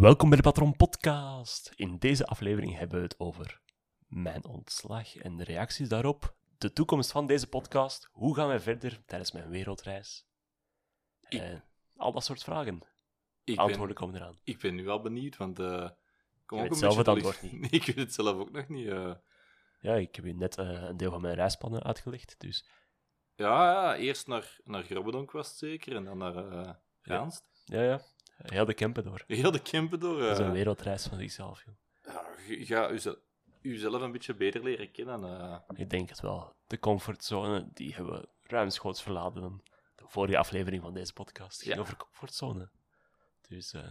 Welkom bij de Patron Podcast. In deze aflevering hebben we het over mijn ontslag en de reacties daarop, de toekomst van deze podcast, hoe gaan wij verder tijdens mijn wereldreis, Ik- en al dat soort vragen. Antwoorden ben, komen eraan. ik ben nu al benieuwd, want eh, ik kom Je weet zelf het antwoord Nee, ik weet het zelf ook nog niet. eh. Ja, ik heb u net eh, een deel van mijn reisplannen uitgelegd, dus Ja, ja, eerst naar, naar Grobbedonk was het zeker, en dan naar Raanst. ja, ja, heel de campen door. Heel de Kempen door. Dat is een eh. wereldreis van zichzelf, joh. ja, je gaat uzelf, uzelf een beetje beter leren kennen. eh. Ik denk het wel. De comfortzone, die hebben we ruimschoots verlaten dan de vorige aflevering van deze podcast. ging Ja. over comfortzone. Dus, eh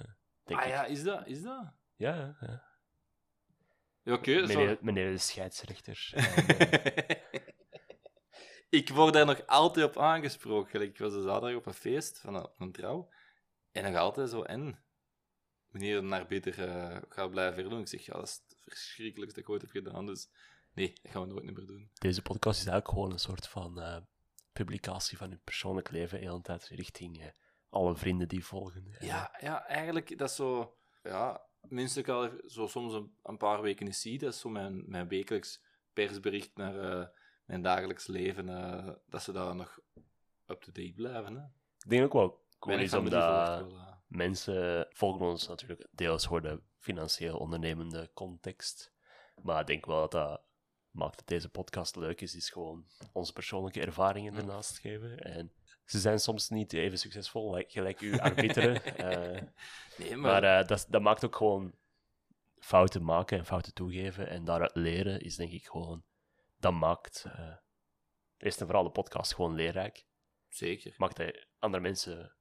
denk Ah ik. ja, is dat? Is dat? Ja, ja, ja. Ja, Oké, zo- Meneer, meneer de scheidsrechter. En, ik word daar nog altijd op aangesproken. Ik was de zaterdag op een feest van een, van een trouw. En nog altijd zo, en? Meneer naar beter eh gaat blijven doen. Ik zeg, ja, dat is het verschrikkelijkste dat ik ooit heb gedaan. Dus nee, dat gaan we nooit meer doen. deze podcast is eigenlijk gewoon een soort van eh, publicatie van uw persoonlijk leven, de hele tijd richting eh, alle vrienden die volgen. En, Ja, ja, eigenlijk, dat is zo... Ja, mensen ik al zo soms een, een paar weken niet zie, dat is zo mijn, mijn wekelijks persbericht naar mijn dagelijks leven, dat ze daar nog up-to-date blijven. Hè. Ik denk ook wel Weinig is omdat mensen volgen ons natuurlijk deels voor de financieel ondernemende context. Maar ik denk wel dat dat maakt dat deze podcast leuk is, is gewoon onze persoonlijke ervaringen ernaast geven. En ze zijn soms niet even succesvol, gelijk uw arbiteren. eh, Nee, Maar eh, dat, dat maakt ook gewoon fouten maken en fouten toegeven en daaruit leren is denk ik gewoon... Dat maakt eh, eerst en vooral de podcast gewoon leerrijk. Zeker. Maakt dat andere mensen...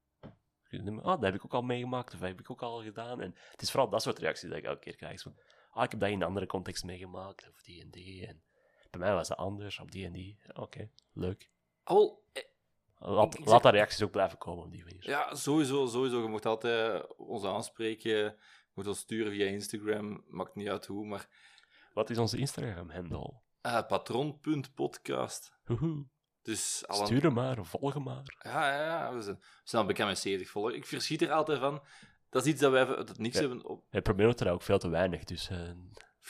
kunnen Ah, dat heb ik ook al meegemaakt of dat heb ik ook al gedaan. En het is vooral dat soort reacties dat ik elke keer krijg. Van, ah, ik heb dat in een andere context meegemaakt of die en die. En bij mij was het anders op die en die. Oké, leuk. Al, eh, Laat, Ik- ik laat zeg- dat reacties ook blijven komen op die manier. ja, sowieso, sowieso. Je moet altijd ons aanspreken. Je moet ons sturen via Instagram. Maakt niet uit hoe, maar... Wat is onze Instagram-handle? eh patron.podcast. Hoehoe. Dus al Stuur hem maar, volg hem maar. Ja, ja, ja. We zijn, we zijn al bekend met 70 volgers. Ik verschiet er altijd van. Dat is iets dat wij dat niks Ja. hebben op. Hij probeert er ook veel te weinig, dus eh,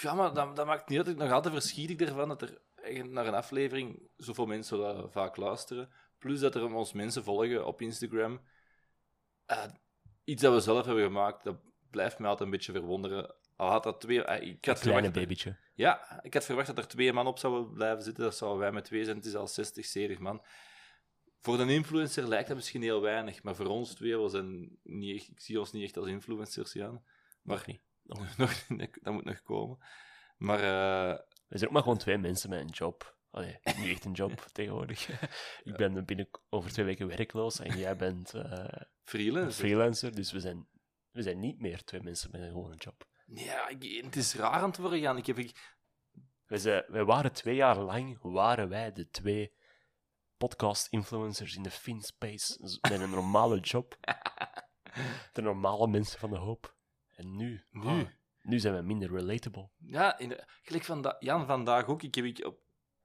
Ja, maar dat, dat maakt niet uit. Ik nog altijd verschiet ik ervan dat er naar een aflevering zoveel mensen dat vaak luisteren. Plus dat er ons mensen volgen op Instagram. Eh, iets dat we zelf hebben gemaakt, dat blijft mij altijd een beetje verwonderen. Al had dat twee... eh, ik een had kleine verwacht, babytje. Ja, ik had verwacht dat er twee man op zouden blijven zitten. Dat zouden wij met twee zijn. Het is al 60, 70 man. Voor een influencer lijkt dat misschien heel weinig, maar voor ons twee, we zijn niet echt, ik zie ons niet echt als influencers, Jan. Maar Nog niet. Nog. nog, dat moet nog komen. Maar eh, We zijn ook maar gewoon twee mensen met een job. Allee, niet echt een job tegenwoordig. ik ben binnen over twee weken werkloos en jij bent eh, een freelance. freelancer, dus we zijn, we zijn niet meer twee mensen met een gewone job. Ja, ik- het is raar aan het worden, Jan. Ik heb, ik, We, zijn, wij waren twee jaar lang, waren wij de twee podcast-influencers in de FinSpace met een normale job. De normale mensen van de hoop. En nu, Nu? ah, nu zijn we minder relatable. ja, in de, gelijk van da- Jan vandaag ook. Ik heb ik op,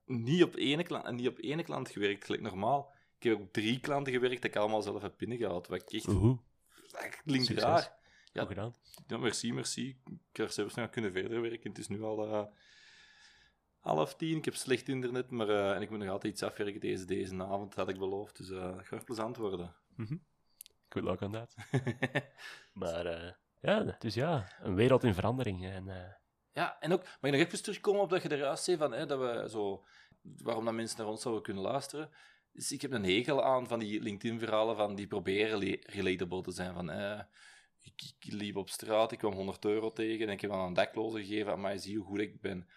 niet, op ene klant, niet op ene klant gewerkt, gelijk normaal. Ik heb op drie klanten gewerkt dat ik allemaal zelf heb binnengehaald. Wat ik echt... Oehoe, Dat klinkt Succes. raar. Ja. goed gedaan. Ja, merci, merci. Ik had zelfs nog kunnen verder werken. Het is nu al eh, half tien. Ik heb slecht internet, maar eh, en ik moet nog altijd iets afwerken deze, deze avond, had ik beloofd. Dus eh het gaat plezant worden. Good luck on that. Maar eh, ja, dus ja, een wereld in verandering. En, eh, ja, en ook, mag ik nog even terugkomen op dat je eruit zei van, hè, dat we zo, waarom dat mensen naar ons zouden kunnen luisteren. Dus ik heb een hekel aan van die LinkedIn-verhalen van die proberen le- relatable te zijn. Van, eh, ik, ik liep op straat, ik kwam 100 euro tegen en ik heb aan een dakloze gegeven, maar zie hoe goed ik ben.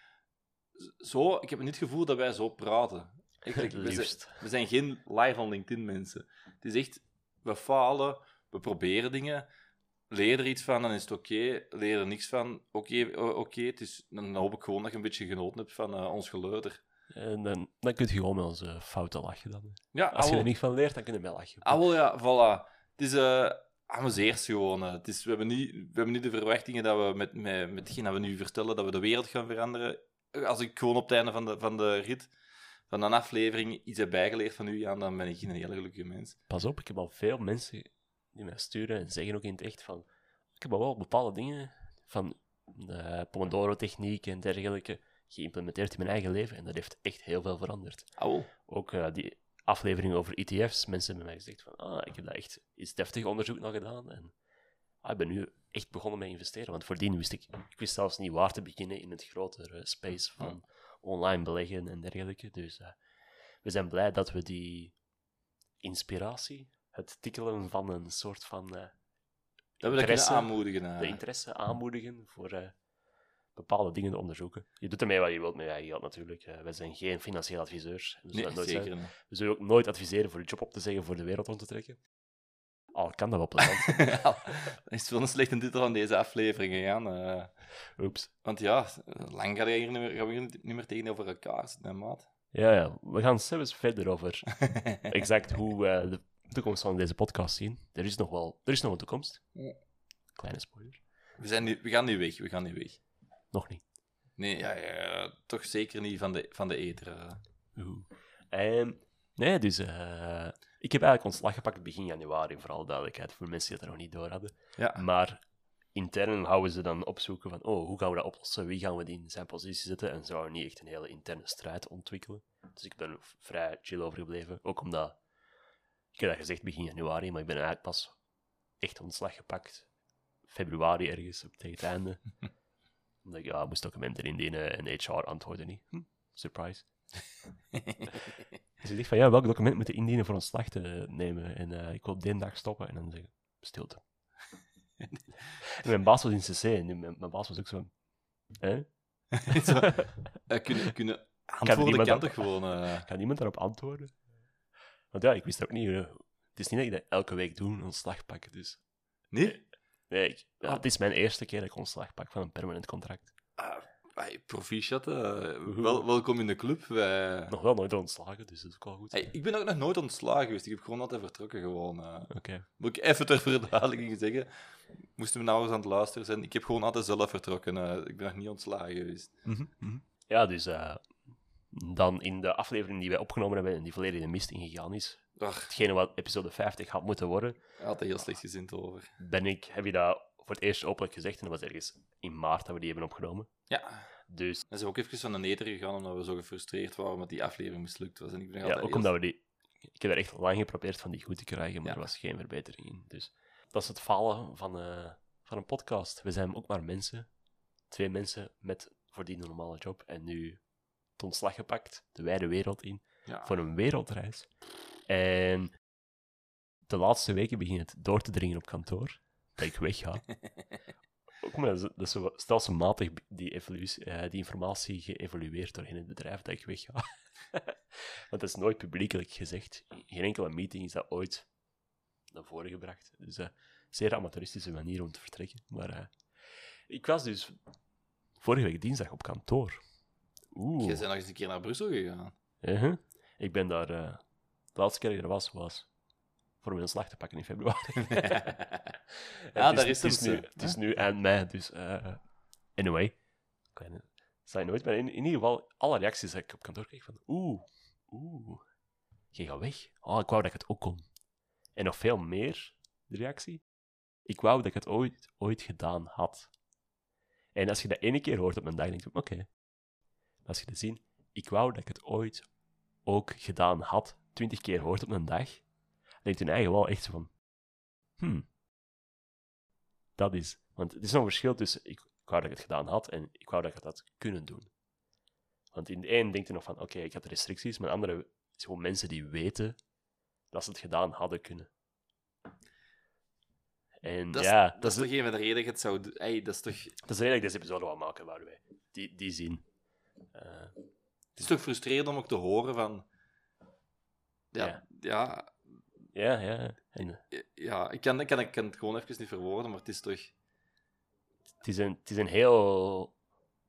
Zo, ik heb niet het gevoel dat wij zo praten. Ik, we, zijn, we zijn geen live on LinkedIn mensen. Het is echt, we falen, we proberen dingen. leer er iets van, dan is het oké. Leer er niks van, oké. o- oké. Het is Dan hoop ik gewoon dat je een beetje genoten hebt van eh, ons geleuter. En dan, dan kun je gewoon met onze fouten lachen. Dan. Ja, Als je er niet van leert, dan kun je wel lachen. Ah, wel, ja, voilà. Het is eh amuseert gewoon. Het is, we, hebben niet, we hebben niet de verwachtingen dat we met, met, met hetgeen dat we nu vertellen, dat we de wereld gaan veranderen. Als ik gewoon op het einde van de, van de rit, van een aflevering, iets heb bijgeleerd van u, Jan, dan ben ik een hele gelukkige mens. Pas op, ik heb al veel mensen die mij sturen en zeggen ook in het echt van... Ik heb al wel bepaalde dingen van de Pomodoro-techniek en dergelijke geïmplementeerd in mijn eigen leven en dat heeft echt heel veel veranderd. Wel. Ook eh, die aflevering over ETF's, mensen hebben mij gezegd van ah, ik heb daar echt iets deftig onderzoek naar gedaan en ah, ik ben nu echt begonnen met investeren, want voordien wist ik, ik wist zelfs niet waar te beginnen in het grotere space van online beleggen en dergelijke. Dus eh, we zijn blij dat we die inspiratie, het tikkelen van een soort van eh, Dat we dat kunnen interesse, aanmoedigen. eh. de interesse aanmoedigen voor eh, bepaalde dingen te onderzoeken. Je doet ermee wat je wilt met je eigen geld natuurlijk. Eh, wij zijn geen financieel adviseurs. We nee, dat nooit zijn. zeker niet. we zullen ook nooit adviseren voor je job op te zeggen voor de wereld om te trekken. Al kan dat wel plezant. Ja, dat is wel een slechte titel van deze aflevering, eh. Oeps. want ja, lang gaan we hier niet meer, we niet meer tegenover elkaar zitten, maat. Ja, ja, we gaan zelfs verder over exact hoe eh, de toekomst van deze podcast zien. Er is nog wel er is nog een toekomst. Kleine spoiler. We, zijn nu, we gaan nu weg, we gaan nu weg. Nog niet. Nee, ja, ja, toch zeker niet van de, van de eter. eh. Oeh. Ehm, nee, dus eh, ik heb eigenlijk ontslag gepakt begin januari, vooral duidelijkheid voor mensen die het er nog niet door hadden. Ja, Maar intern houden ze dan opzoeken van, oh, hoe gaan we dat oplossen? Wie gaan we die in zijn positie zetten? En zouden we niet echt een hele interne strijd ontwikkelen. Dus ik ben vrij chill over gebleven. Ook omdat, ik heb dat gezegd begin januari, maar ik ben eigenlijk pas echt ontslag gepakt. Februari ergens, op tegen het einde. omdat ik, ja, ik moest documenten indienen en HR antwoordde niet. Hm, surprise. Dus ik dacht van, ja, welk document moet je indienen voor ontslag te nemen? En eh, ik wil op die dag stoppen. En dan zeggen stilte. en mijn baas was in CC en mijn, mijn baas was ook zo hè? Zo, eh, kunnen, kunnen antwoorden kan toch gewoon... eh, Kan niemand daarop antwoorden? Want ja, ik wist ook niet... het is niet dat ik dat elke week doe, een ontslag pakken, dus... Nee? Nee, ik- ja, Oh. het is mijn eerste keer dat ik ontslag pak van een permanent contract. Ah, hey, proficiat. eh. wel, welkom in de club. Wij... Nog wel nooit ontslagen, dus dat is ook wel goed. Hey, ik ben ook nog nooit ontslagen geweest. Ik heb gewoon altijd vertrokken. Gewoon, eh. Oké. Moet ik even ter verduidelijking zeggen. Moesten we nou eens aan het luisteren zijn. Ik heb gewoon altijd zelf vertrokken. eh. ik ben nog niet ontslagen geweest. Ja, dus eh, dan in de aflevering die wij opgenomen hebben en die volledig de mist ingegaan is, Ach, hetgene wat episode 50 had moeten worden, altijd heel slecht gezind over. ben ik, heb je dat voor het eerst openlijk gezegd en dat was ergens in maart dat we die hebben opgenomen. Ja. Dus En zijn we ook even van de neter gegaan omdat we zo gefrustreerd waren omdat die aflevering mislukt was. En ik ben ja, ook omdat we die... Ik heb er echt lang geprobeerd van die goed te krijgen, maar Ja. er was geen verbetering in. Dus dat is het falen van, eh, van een podcast. We zijn ook maar mensen. Twee mensen met voordien een normale job. En nu het ontslag gepakt, de wijde wereld in, Ja. voor een wereldreis. En de laatste weken begint het door te dringen op kantoor, dat ik wegga. Ook maar dat is zo stelselmatig die, evolutie, eh, die informatie geëvolueerd doorheen het bedrijf dat ik wegga. Want dat is nooit publiekelijk gezegd. Geen enkele meeting is dat ooit naar voren gebracht. Dus een zeer amateuristische manier om te vertrekken. Maar eh, ik was dus vorige week dinsdag op kantoor. Oeh. Jij bent nog eens een keer naar Brussel gegaan. Uh-huh. Ik ben daar... de laatste keer dat ik er was, was voor mijn slag te pakken in februari. Ja, daar is, het is nu, het is nu eind mei, dus... eh, anyway. Kleine zei nooit, maar in, in ieder geval, alle reacties dat ik op kantoor kreeg van... Oeh, oeh, je gaat weg. Oh, ik wou dat ik het ook kon. En nog veel meer, de reactie. Ik wou dat ik het ooit, ooit gedaan had. En als je dat ene keer hoort op mijn dag, denk je, oké. Als je dat ziet, ik wou dat ik het ooit ook gedaan had, twintig keer hoort op een dag, dan denk je in eigen wel echt zo van, hmm, dat is, want het is nog een verschil tussen ik, ik wou dat ik het gedaan had en ik wou dat ik het had kunnen doen. Want in de een denkt je nog van, oké, ik had restricties, maar de andere is gewoon mensen die weten dat ze het gedaan hadden kunnen. En Dat is, ja, dat is toch een van de redenen het zou dat is toch... dat is de reden dat ik deze episode wil maken, waar wij die, die zien. Eh, Het is toch frustrerend om ook te horen van... Ja, Ja. ja. Ja, ja. En Ja, ik kan, ik, kan, ik kan het gewoon even niet verwoorden, maar het is toch... het is een, het is een heel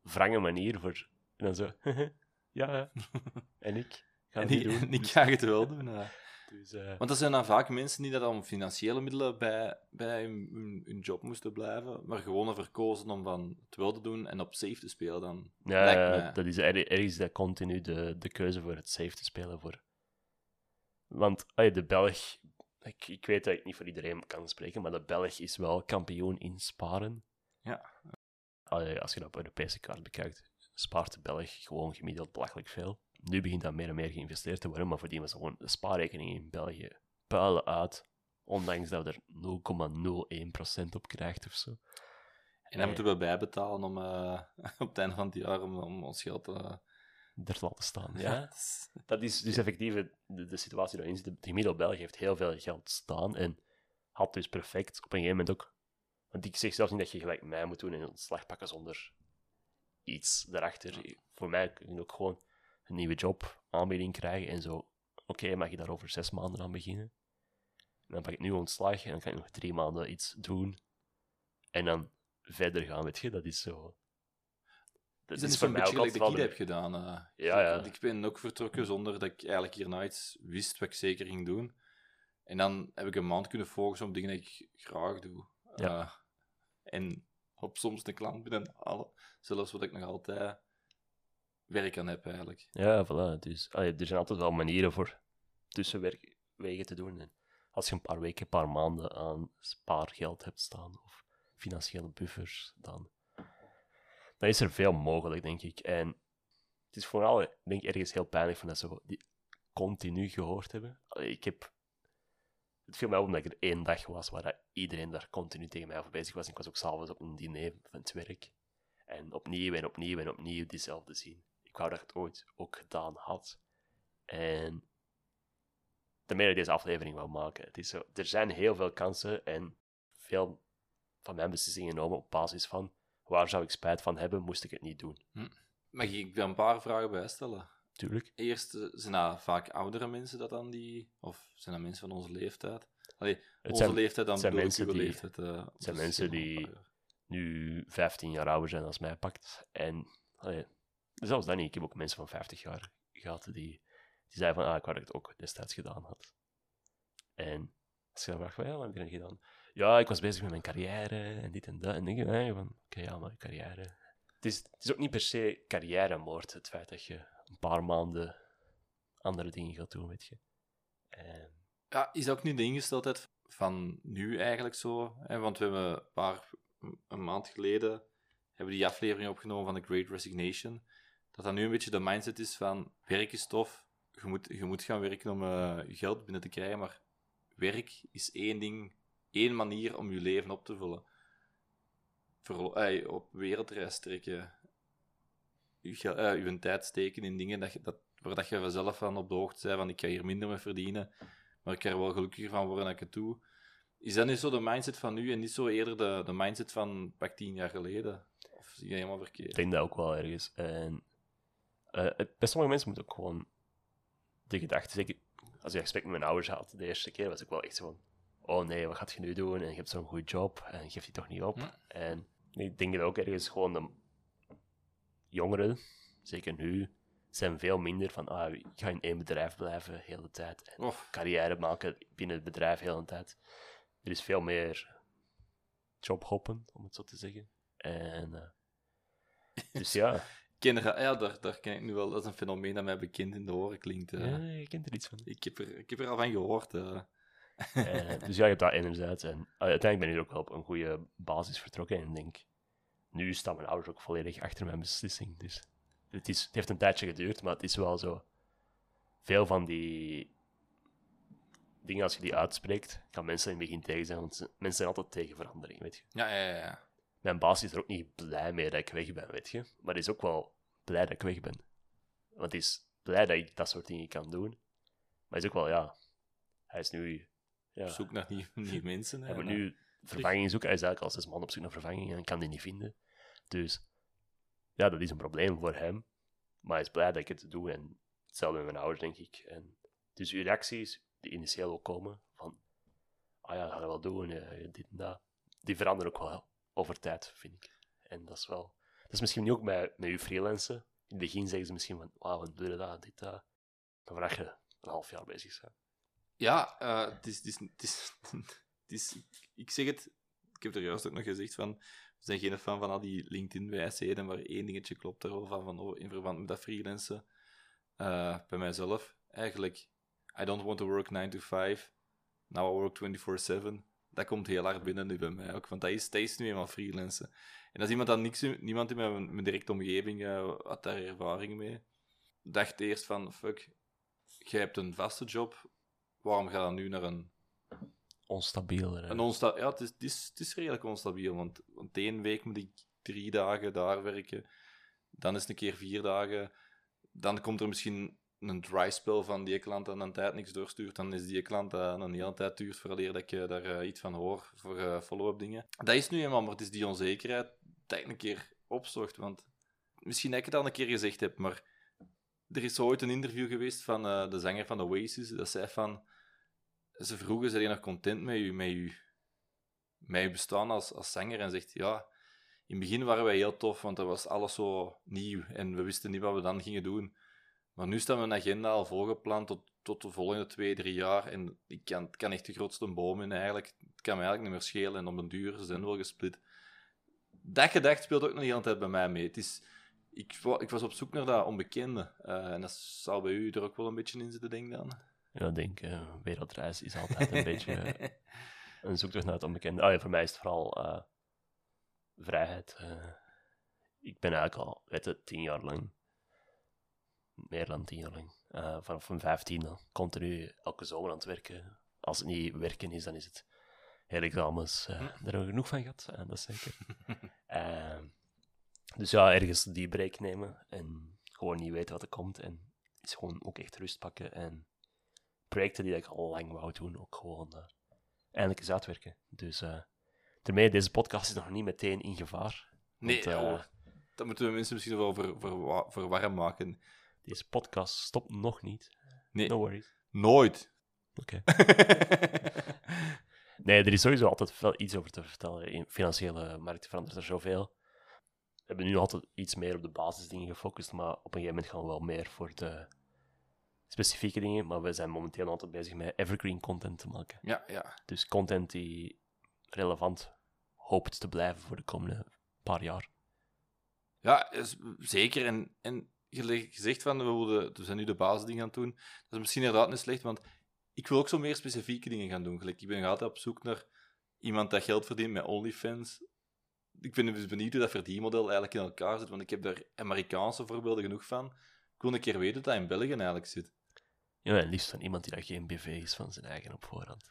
wrange manier voor... En dan zo... ja, ja. En ik ga En het ik, doen. en ik ga het wel doen. ja. Dus, eh, Want dat zijn dan vaak mensen die dat om financiële middelen bij, bij hun, hun, hun job moesten blijven, maar gewoon ervoor kozen om van het wel te doen en op safe te spelen dan. ja, dat is er, ergens dat continu de, de keuze voor het safe te spelen voor. Want allee, de Belg, ik, ik weet dat ik niet voor iedereen kan spreken, maar de Belg is wel kampioen in sparen. Ja. Allee, als je dat op Europese kaart bekijkt, spaart de Belg gewoon gemiddeld belachelijk veel. Nu begint dat meer en meer geïnvesteerd te worden, maar voor die was gewoon de spaarrekening in België puilen uit. Ondanks dat we er 0,01% op krijgt of zo. En dan moeten we bijbetalen om eh, op het einde van het jaar om, om ons geld te... er te laten staan. Ja? Dat is dus effectief de, de situatie waarin zit. De gemiddelde Belg heeft heel veel geld staan en had dus perfect op een gegeven moment ook. Want ik zeg zelfs niet dat je gelijk mij moet doen en ontslag pakken zonder iets daarachter. Voor mij kun je ook gewoon een nieuwe job, aanbieding krijgen en zo. Oké, mag je daar over zes maanden aan beginnen? En dan pak ik nu ontslag en dan kan ik nog drie maanden iets doen. En dan verder gaan, weet je. Dat is zo... Dat Is dat niet zo'n beetje altijd de- kid heb gedaan? eh? Ja, ja. Ik ben ook vertrokken zonder dat ik eigenlijk hierna iets wist wat ik zeker ging doen. En dan heb ik een maand kunnen focussen op dingen die ik graag doe. Ja. Eh, en op soms een klant binnenhalen. Zelfs wat ik nog altijd werk aan heb, eigenlijk. Ja, voilà. Dus allee, er zijn altijd wel manieren voor tussenwegen te doen. En als je een paar weken, een paar maanden aan spaargeld hebt staan of financiële buffers, dan, dan is er veel mogelijk, denk ik. En het is vooral, ik denk ergens heel pijnlijk van dat ze die continu gehoord hebben. Ik heb... Het viel mij op omdat ik er één dag was waar iedereen daar continu tegen mij over bezig was. Ik was ook s'avonds op een diner van het werk. En opnieuw en opnieuw en opnieuw diezelfde zien. Ik wou dat ik het ooit ook gedaan had. En daarmee dat ik deze aflevering wou maken. Het is zo, er zijn heel veel kansen en veel van mijn beslissingen genomen op basis van waar zou ik spijt van hebben, moest ik het niet doen. Mag ik daar een paar vragen bij stellen? Tuurlijk. Eerst, eh, zijn dat vaak oudere mensen dat dan die... Of zijn dat mensen van onze leeftijd? Allee, Het onze zijn, leeftijd, dan het zijn mensen die- leeftijd. eh, het zijn mensen die- nu 15 jaar ouder zijn als mij pakt. En allee, zelfs dan niet. Ik heb ook mensen van 50 jaar gehad die, die zeiden van, ah, ik ik het ook destijds gedaan had. En als je dan vraagt, ja, wat heb je dan gedaan? Ja, ik was bezig met mijn carrière en dit en dat. En je, nee, van, oké, ja, maar carrière. Het is, het is ook niet per se carrièremoord, het feit dat je een paar maanden andere dingen gaat doen, weet je. En, Ja, is dat ook niet de ingesteldheid van nu eigenlijk zo? Hè? Want we hebben een paar, een maand geleden, hebben die aflevering opgenomen van The Great Resignation. Dat dat nu een beetje de mindset is van, werk is tof, je moet, je moet gaan werken om je geld binnen te krijgen, maar werk is één ding, één manier om je leven op te vullen. Op wereldreis trekken, je, je tijd steken in dingen dat dat, waar dat je vanzelf van op de hoogte bent van, ik ga hier minder mee verdienen maar ik kan er wel gelukkiger van worden dat ik het doe. Is dat niet zo de mindset van nu en niet zo eerder de, de mindset van pak tien jaar geleden? Of zie je helemaal Ik verkeerd? denk dat ook wel ergens. En het- bij sommige mensen moet ook gewoon de gedachte, als je gesprek met mijn ouders had de eerste keer, was ik wel echt zo oh nee, wat gaat je nu doen? En je hebt zo'n goede job en je geeft die toch niet op. En ik denk dat ook ergens gewoon de jongeren, zeker nu, zijn veel minder van, ah, ik ga in één bedrijf blijven de hele tijd. En carrière maken binnen het bedrijf de hele tijd. Er is veel meer jobhoppen, om het zo te zeggen. En eh, dus ja, ken er, ja, daar, daar ken ik nu wel. Dat is een fenomeen dat mij bekend in de oren klinkt. ja, je kent er iets van. ik, heb er, ik heb er al van gehoord. eh. Eh, dus ja, je hebt dat enerzijds. En eh, uiteindelijk ben ik ook wel op een goede basis vertrokken. En denk, nu staan mijn ouders ook volledig achter mijn beslissing. Dus het, is, het heeft een tijdje geduurd, maar het is wel zo. Veel van die dingen, als je die uitspreekt, kan mensen in het begin tegen zijn. Want mensen zijn altijd tegen verandering, weet je. ja, ja, ja, ja. Mijn baas is er ook niet blij mee dat ik weg ben, weet je. Maar hij is ook wel blij dat ik weg ben. Want hij is blij dat ik dat soort dingen kan doen. Maar hij is ook wel, ja... Hij is nu... Ja, Op zoek naar nieuwe, nieuwe mensen. hè. moet nu vervanging zoeken. Hij is eigenlijk al zes man op zoek naar vervanging en kan die niet vinden. Dus ja, dat is een probleem voor hem. Maar hij is blij dat ik het doe. En hetzelfde met mijn ouders, denk ik. En dus uw reacties, die initieel ook komen, van ah ja, dat ga je wel doen, eh, dit en dat. Die veranderen ook wel over tijd, vind ik. En dat is wel... Dat is misschien nu ook met, met je freelancen. In het begin zeggen ze misschien van, wauw, we doen dat, dit, dat. Maar vanaf je een half jaar bezig bent. Ja, eh, het is, het is, het is, ik zeg het, ik heb er juist ook nog gezegd van, we zijn geen fan van al die LinkedIn-wijsheden, maar één dingetje klopt er wel van, van in verband met dat freelancen. Eh, bij mijzelf, eigenlijk, I don't want to work 9 to 5, now I work 24-7. Dat komt heel hard binnen nu bij mij ook, want dat is, is nu eenmaal freelancen. En als iemand dan niks, niemand in mijn, mijn directe omgeving uh, had daar ervaring mee, dacht eerst van, fuck, jij hebt een vaste job, waarom ga je dan nu naar een Onstabieler. hè. een onsta ja, het is, het, is, het is redelijk onstabiel. Want, want één week moet ik drie dagen daar werken. Dan is het een keer vier dagen. Dan komt er misschien een dry spell van die klant en een tijd niks doorstuurt. Dan is die klant dat een hele tijd duurt vooraleer dat ik daar eh, iets van hoor voor eh, follow-up dingen. Dat is nu eenmaal, maar het is die onzekerheid dat ik een keer opzocht. Want misschien dat ik het al een keer gezegd heb, maar er is ooit een interview geweest van eh, de zanger van Oasis. Dat zei van ze vroegen, zijn je nog content met je, met je, met bestaan als, als zanger? En zegt, ja, in het begin waren wij heel tof, want dat was alles zo nieuw en we wisten niet wat we dan gingen doen. Maar nu staan we een agenda al voorgepland tot, tot de volgende twee, drie jaar. En ik kan, het kan echt de grootste boom in eigenlijk. Het kan me eigenlijk niet meer schelen en op een duur zijn we wel gesplit. Dat gedacht speelt ook nog de hele tijd bij mij mee. Het is, ik, ik was op zoek naar dat onbekende. Eh, en dat zou bij u er ook wel een beetje in zitten, denk ik dan. Ja, ik denk, eh, wereldreis is altijd een beetje een zoektocht naar het onbekende. Ah ja, voor mij is het vooral eh, vrijheid. ik ben eigenlijk al, weet tien jaar lang, meer dan tien jaar lang, vanaf mijn vijftiende, continu elke zomer aan het werken. Als het niet werken is, dan is het herexamens. eh daar hebben we genoeg van gehad, eh, dat is zeker. Eh, dus ja, ergens die break nemen en gewoon niet weten wat er komt. En is gewoon ook echt rust pakken en projecten die ik al lang wou doen, ook gewoon eh, eindelijk eens uitwerken. Dus daarmee, deze podcast is nog niet meteen in gevaar. Nee, Want, eh, dat moeten we mensen misschien wel voor, voor, voor warm maken. Deze podcast stopt nog niet. Nee, No worries. nooit. Oké. Nee, er is sowieso altijd wel iets over te vertellen. In financiële markten verandert er zoveel. We hebben nu altijd iets meer op de basisdingen gefocust, maar op een gegeven moment gaan we wel meer voor de specifieke dingen. Maar we zijn momenteel altijd bezig met evergreen content te maken. Ja, ja. Dus content die relevant hoopt te blijven voor de komende paar jaar. Ja, is- zeker. En, en gezegd van, we, wilden, we zijn nu de basisdingen aan het doen. Dat is misschien inderdaad niet slecht, want ik wil ook zo meer specifieke dingen gaan doen. Gelijk, ik ben altijd op zoek naar iemand dat geld verdient met OnlyFans. Ik ben dus benieuwd hoe dat verdienmodel eigenlijk in elkaar zit, want ik heb daar Amerikaanse voorbeelden genoeg van. Ik wil een keer weten hoe dat in België eigenlijk zit. Ja, en liefst van iemand die daar geen BV is van zijn eigen op voorhand.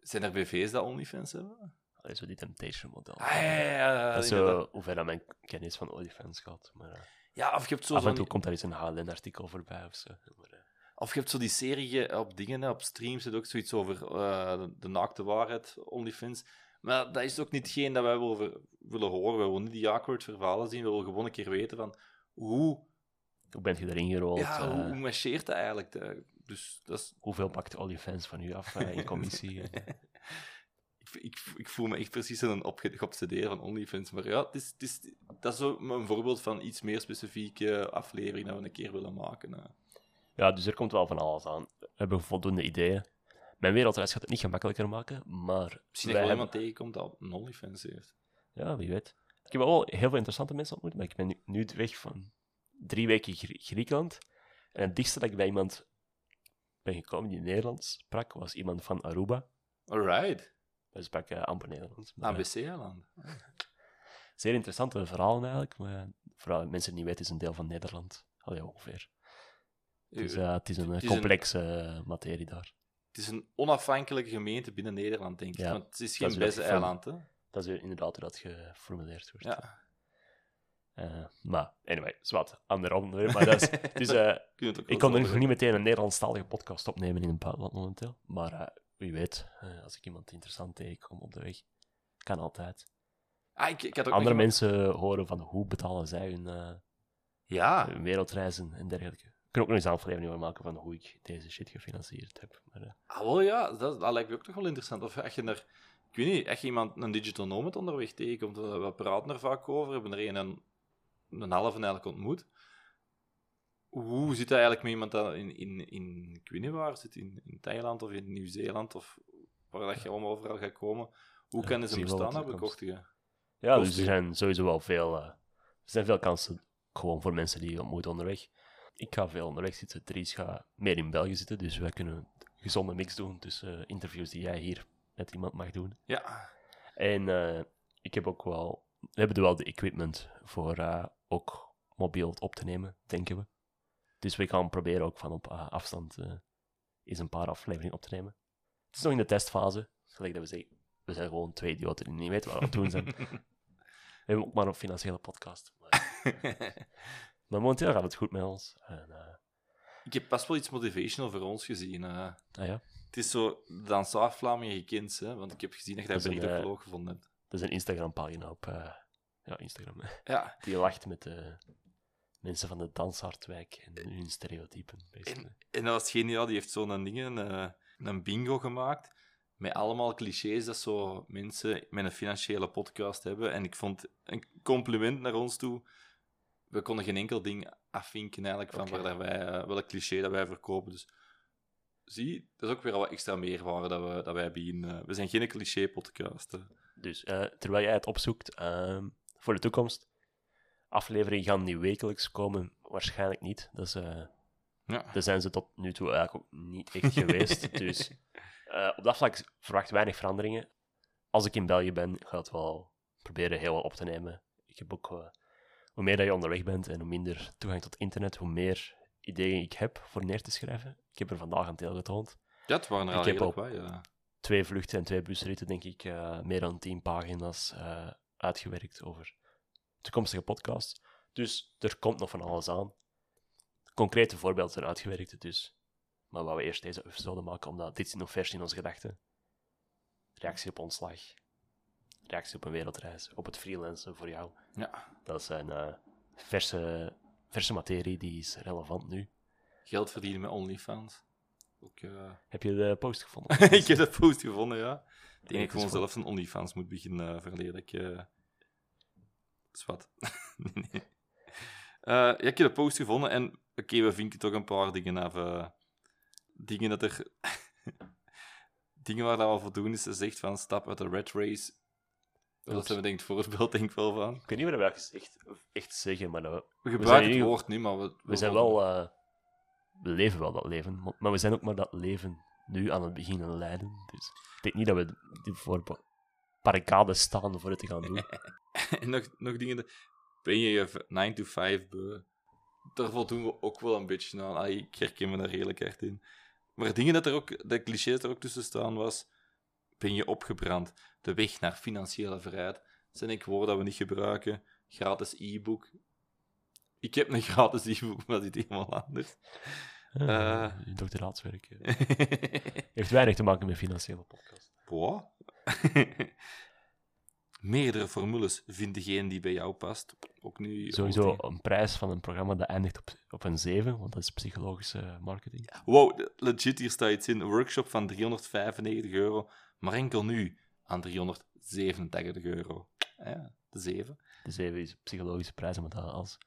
Zijn er BV's dat OnlyFans hebben? Allee, zo die Temptation model. Ah, ja, ja, ja, Dat is zo hoe ver dat mijn kennis van OnlyFans gaat. Maar eh, Ja, of je hebt zo af en toe komt daar eens een HLN-artikel voorbij of zo. Maar, eh, Of je hebt zo die serie eh, op dingen, op streams, zit ook zoiets over eh, de, naakte waarheid, OnlyFans. Maar dat is ook niet hetgeen dat wij willen, willen horen. We willen niet die awkward verhalen zien. We willen gewoon een keer weten van hoe, hoe bent je erin gerold? ja, eh, hoe, hoe marcheert dat eigenlijk. Dus dat is, hoeveel pakt OnlyFans van u af in commissie? Ik, ik, ik voel me echt precies een geobsedeerd van OnlyFans. Maar ja, het is, het is, dat is ook een voorbeeld van iets meer specifieke aflevering dat we een keer willen maken. Ja, dus er komt wel van alles aan. We hebben voldoende ideeën. Mijn wereldreis gaat het niet gemakkelijker maken, maar Misschien dat je hebben- iemand tegenkomt dat een OnlyFans heeft. Ja, wie weet. Ik heb wel heel veel interessante mensen ontmoet, maar ik ben nu, nu weg van drie weken Grie- Griekenland. En het dichtste dat ik bij iemand ben gekomen die Nederlands sprak, was iemand van Aruba. Alright. Hij sprak eh, amper Nederlands. ABC-land. zeer interessante verhalen eigenlijk, maar vooral mensen die niet weten, is een deel van Nederland. Allee, ongeveer. Dus eh, het is een eh, Het is een- complexe eh, materie daar. Het is een onafhankelijke gemeente binnen Nederland, denk ik. Ja. Want het is geen Besse-eiland, hè? Dat is inderdaad hoe dat geformuleerd wordt. Ja. Eh, maar, anyway, zwart, ander onderwerp. Maar dat is, dus, eh, Ik kon nog niet meteen een Nederlandstalige podcast opnemen in het buitenland momenteel. Maar eh, wie weet, eh, als ik iemand interessant tegenkom op de weg, kan altijd. Ah, ik, ik had ook Andere nog- mensen horen van hoe betalen zij hun, eh, Ja, hun wereldreizen en dergelijke. Kan ook nog eens een aflevering maken van hoe ik deze shit gefinancierd heb. Maar, eh, Ah, wel ja, dat, dat lijkt me ook nog wel interessant. Of als je er, ik weet niet, je iemand een digital nomad onderweg tegenkomt, we, we praten er vaak over, we hebben er een en een halve eigenlijk ontmoet. Hoe zit dat eigenlijk met iemand dat in, in, in ik weet niet waar zit, in, in Thailand of in Nieuw-Zeeland of waar dat je allemaal overal gaat komen? Hoe Ja, kan ze bestaan hebben bekostigen? ja, dus er zijn sowieso wel veel, eh, er zijn veel kansen gewoon voor mensen die je ontmoet onderweg. Ik ga veel onderweg zitten, Dries gaat meer in België zitten, dus wij kunnen een gezonde mix doen tussen eh, interviews die jij hier met iemand mag doen. Ja, En eh, ik heb ook wel, we hebben er wel de equipment voor eh, ook mobiel op te nemen, denken we. Dus we gaan proberen ook van op afstand eens een paar afleveringen op te nemen. Het is nog in de testfase, gelijk dat we zeggen. We zijn gewoon twee idioten die niet weten wat we aan het doen zijn. we hebben ook maar een financiële podcast. Maar, maar momenteel gaat het goed met ons. En, eh, ik heb pas wel iets motivational voor ons gezien. eh. ah ja, het is zo, dan zou Vlamingen gekend, hè, want ik heb gezien dat je is bericht een, op eh, blog gevonden hebt. dat is een Instagram-pagina op eh, ja, Instagram. Ja, Die lacht met de mensen van de Danshardwijk en hun stereotypen. basically. En dat was geniaal, die heeft zo'n ding, een, eh, een bingo gemaakt. Met allemaal clichés dat zo mensen met een financiële podcast hebben. En ik vond een compliment naar ons toe. We konden geen enkel ding afvinken eigenlijk van Oké. waar dat wij, eh, welk cliché dat wij verkopen. Dus zie, dat is ook weer al wat extra meerwaarde dat, we, dat wij bieden. Eh, we zijn geen cliché-podcast. hè. Dus eh, terwijl jij het opzoekt ehm, voor de toekomst, afleveringen gaan niet wekelijks komen, waarschijnlijk niet. Dat is, Ja. daar zijn ze tot nu toe eigenlijk ook niet echt geweest. dus op dat vlak verwacht weinig veranderingen. Als ik in België ben, ga ik het wel proberen heel wat op te nemen. Ik heb ook, hoe meer dat je onderweg bent en hoe minder toegang tot internet, hoe meer ideeën ik heb voor neer te schrijven. Ik heb er vandaag een deel getoond. Ja, het waren er Ik al heb redelijk op- wat, ja. twee vluchten en twee busritten, denk ik, eh, meer dan tien pagina's eh, uitgewerkt over toekomstige podcasts. Dus er komt nog van alles aan. Concrete voorbeelden zijn uitgewerkt, dus. Maar wat we eerst deze episode maken, omdat dit nog vers in onze gedachten. Reactie op ontslag. Reactie op een wereldreis. Op het freelancen voor jou. ja. Dat zijn eh, verse, verse materie, die is relevant nu. Geld verdienen met OnlyFans. Ook, eh, Heb je de post gevonden? ik heb dat post gevonden, ja. Ik denk dat ik gewoon zelf een OnlyFans moet beginnen uh, verleden. Ik, eh Zwat. nee, nee. Ja, ik heb de post gevonden en oké, we vinken toch een paar dingen af. dingen dat er... dingen waar dat we voor doen is, ze zegt van stap uit de red race. Dat zijn we denk ik het voorbeeld denk ik wel van. Ik weet niet wat we echt, echt, echt zeggen, maar dat we, gebruiken het woord niet, maar we... We zijn wel, eh, we leven wel dat leven, maar- we zijn ook maar dat leven nu aan het beginnen leiden. Dus ik denk niet dat we die voor barricades staan voor het te gaan doen. En nog, nog dingen. dat- Ben je je 9 to 5 beu? Daar voldoen we ook wel een beetje aan. Ik herken me daar redelijk echt in. Maar dingen dat er ook, dat cliché dat er ook tussen staan was. Ben je opgebrand? De weg naar financiële vrijheid. Zijn ik woorden dat we niet gebruiken. Gratis e-book. Ik heb een gratis e-book, maar dat is helemaal anders. Eh, Eh. doctoraatswerk eh, heeft weinig te maken met financiële podcast. Wat? Meerdere formules. Vind degene die bij jou past. Ook nu. Sowieso een prijs van een programma dat eindigt op, op een 7, want dat is psychologische marketing. Wow, legit, hier staat iets in. Een workshop van 395 euro, maar enkel nu aan 387 euro. Ja, de 7. De 7 is psychologische prijs, omdat dat als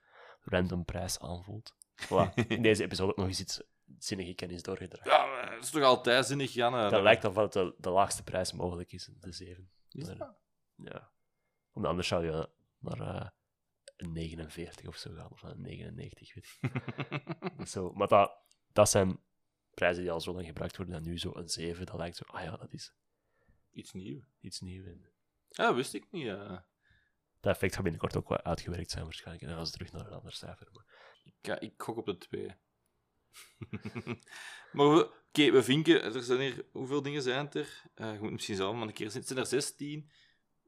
random prijs aanvoelt. Voilà. In deze episode ook nog eens iets zinnige kennis doorgedragen. Ja, dat is toch altijd zinnig, Jan? hè? Dat lijkt alsof het de, de laagste prijs mogelijk is, de 7. Is dat? Ja. Want anders zou je naar eh, een 49 of zo gaan, of een 99, weet ik. zo, maar dat, dat zijn prijzen die al zo lang gebruikt worden, en nu zo een 7, dat lijkt zo, ah ja, dat is Iets nieuws. iets nieuws. En Ja, dat wist ik niet. ja. dat effect gaat binnenkort ook wel uitgewerkt zijn waarschijnlijk, en dan gaan ze terug naar een ander cijfer. Maar Ik, ja, ik gok op de 2. maar we, oké, we vinken. Er zijn hier, hoeveel dingen zijn er? Eh, je moet misschien zelf maar een keer. Het zijn er 16.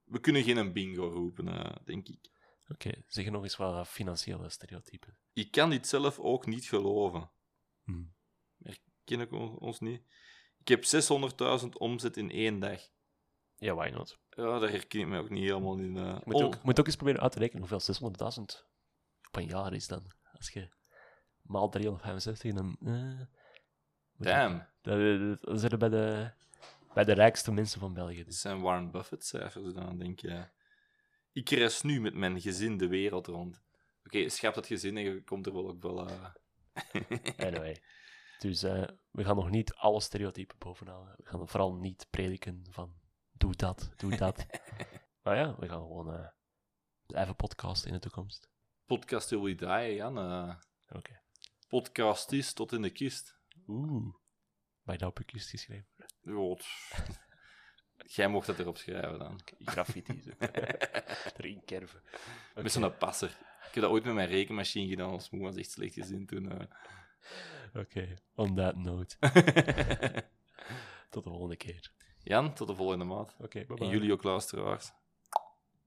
We kunnen geen een bingo roepen, eh, denk ik. Oké, zeg nog eens wat financiële stereotypen. Ik kan dit zelf ook niet geloven. Hm. Ken ik on- ons niet. Ik heb 600.000 omzet in één dag. Ja, why not? Ja, daar herken ik me ook niet helemaal in. Je moet, Oh, ook, je moet ook eens proberen uit te rekenen hoeveel 600.000 op een jaar is dan. Als je maal 365 en dan... je- Damn. Dat, dat, dat zitten bij de, bij de rijkste mensen van België. Dit Dus. zijn Warren Buffett-cijfers. Dan denk je... Ik reis nu met mijn gezin de wereld rond. Oké, schap dat gezin en je komt er wel ook wel... eh, Anyway. Dus we gaan nog niet alle stereotypen bovenhalen. We gaan vooral niet prediken van doe dat, doe dat. maar ja, we gaan gewoon eh, blijven podcasten in de toekomst. Podcast till we die, Jan. eh. Oké. podcast is tot in de kist. Oeh. Bij de opukjes geschreven. Ja, t- Jij mocht dat erop schrijven dan. Graffiti. Erin kerven. Oké. Met zo'n passer. Ik heb dat ooit met mijn rekenmachine gedaan. Ons moe was echt slecht gezien toen. eh. Oké, on that note. Tot de volgende keer. Jan, tot de volgende maand. Oké, bye En jullie ook luisteraars.